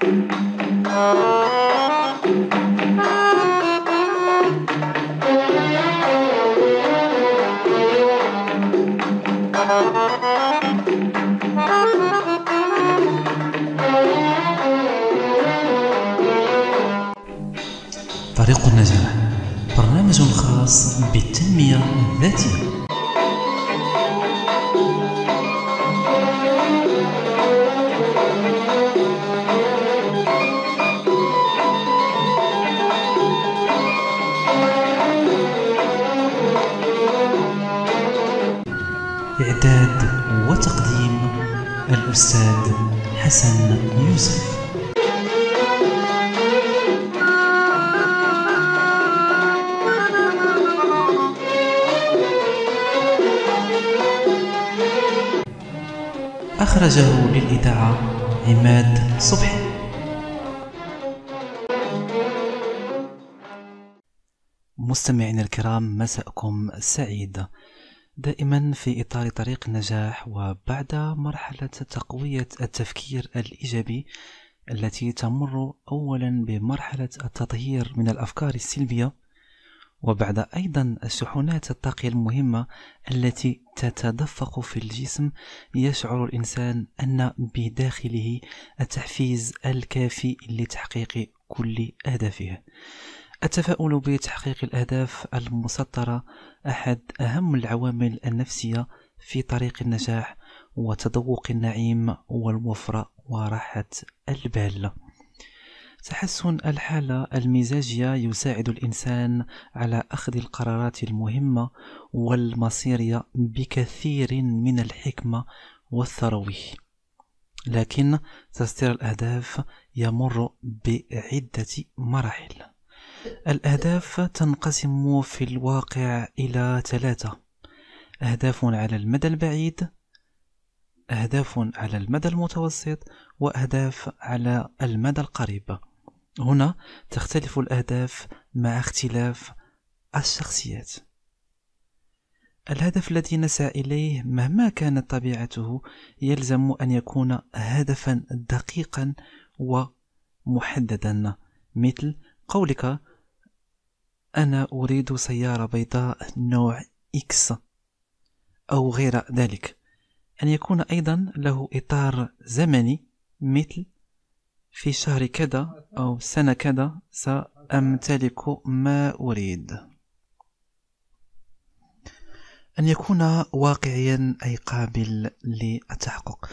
طريق النجاح برنامج خاص بالتنمية الذاتية إعداد وتقديم الأستاذ حسن يوسف. أخرجه للإذاعة عماد صبحي. مستمعينا الكرام مساءكم سعيد. دائما في إطار طريق النجاح وبعد مرحلة تقوية التفكير الإيجابي التي تمر أولا بمرحلة التطهير من الأفكار السلبية وبعد أيضا الشحنات الطاقية المهمة التي تتدفق في الجسم يشعر الإنسان أن بداخله التحفيز الكافي لتحقيق كل أهدافه التفاؤل بتحقيق الأهداف المسطرة أحد أهم العوامل النفسية في طريق النجاح وتذوق النعيم والوفرة وراحة البال. تحسن الحالة المزاجية يساعد الإنسان على أخذ القرارات المهمة والمصيرية بكثير من الحكمة والثروي لكن تسطير الأهداف يمر بعدة مراحل. الأهداف تنقسم في الواقع إلى ثلاثة. أهداف على المدى البعيد أهداف على المدى المتوسط وأهداف على المدى القريب. هنا تختلف الأهداف مع اختلاف الشخصيات. الهدف الذي نسعى إليه مهما كانت طبيعته يلزم أن يكون هدفا دقيقا ومحددا مثل قولك أنا أريد سيارة بيضاء نوع إكس أو غير ذلك أن يكون أيضا له إطار زمني مثل في شهر كذا أو سنة كذا سأمتلك ما أريد. أن يكون واقعيا أي قابل للتحقق.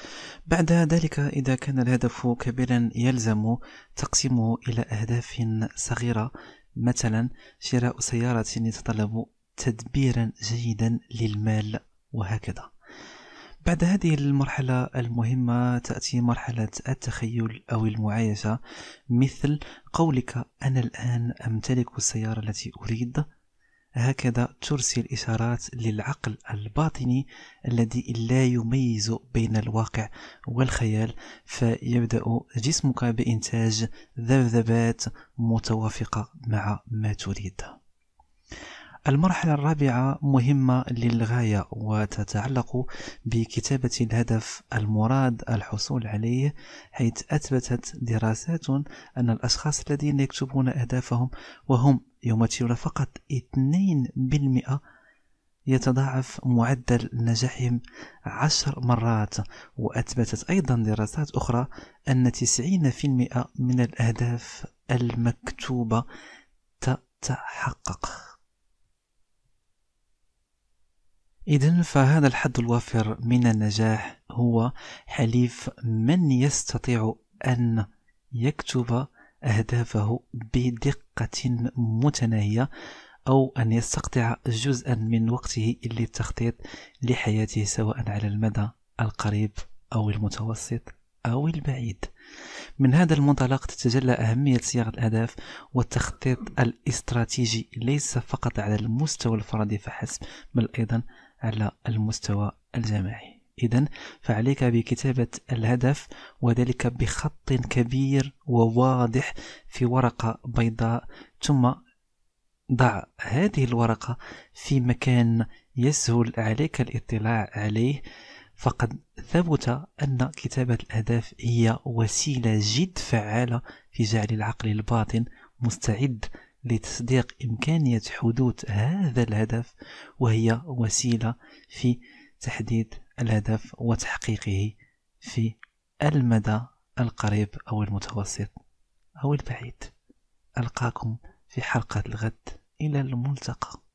بعد ذلك إذا كان الهدف كبيرا يلزم تقسيمه إلى أهداف صغيرة مثلا شراء سيارة يتطلب تدبيرا جيدا للمال وهكذا. بعد هذه المرحلة المهمة تأتي مرحلة التخيل أو المعايشة مثل قولك أنا الآن أمتلك السيارة التي أريد؟ هكذا ترسل إشارات للعقل الباطني الذي لا يميز بين الواقع والخيال فيبدأ جسمك بإنتاج ذبذبات متوافقة مع ما تريد. المرحلة الرابعة مهمة للغاية وتتعلق بكتابة الهدف المراد الحصول عليه حيث أثبتت دراسات أن الأشخاص الذين يكتبون أهدافهم وهم يمثلون فقط 2% يتضاعف معدل نجاحهم عشر مرات. وأثبتت أيضا دراسات أخرى أن 90% من الأهداف المكتوبة تتحقق. إذا فهذا الحد الوافر من النجاح هو حليف من يستطيع أن يكتب أهدافه بدقة متناهية أو أن يستقطع جزءا من وقته للتخطيط لحياته سواء على المدى القريب أو المتوسط أو البعيد. من هذا المنطلق تتجلى أهمية صياغة الأهداف والتخطيط الاستراتيجي ليس فقط على المستوى الفردي فحسب بل أيضا على المستوى الجماعي إذا فعليك بكتابة الهدف وذلك بخط كبير وواضح في ورقة بيضاء. ثم ضع هذه الورقة في مكان يسهل عليك الاطلاع عليه. فقد ثبت أن كتابة الأهداف هي وسيلة جد فعالة في جعل العقل الباطن مستعد لتصديق إمكانية حدوث هذا الهدف وهي وسيلة في تحديد الهدف وتحقيقه في المدى القريب أو المتوسط أو البعيد. ألقاكم في حلقة الغد إلى الملتقى.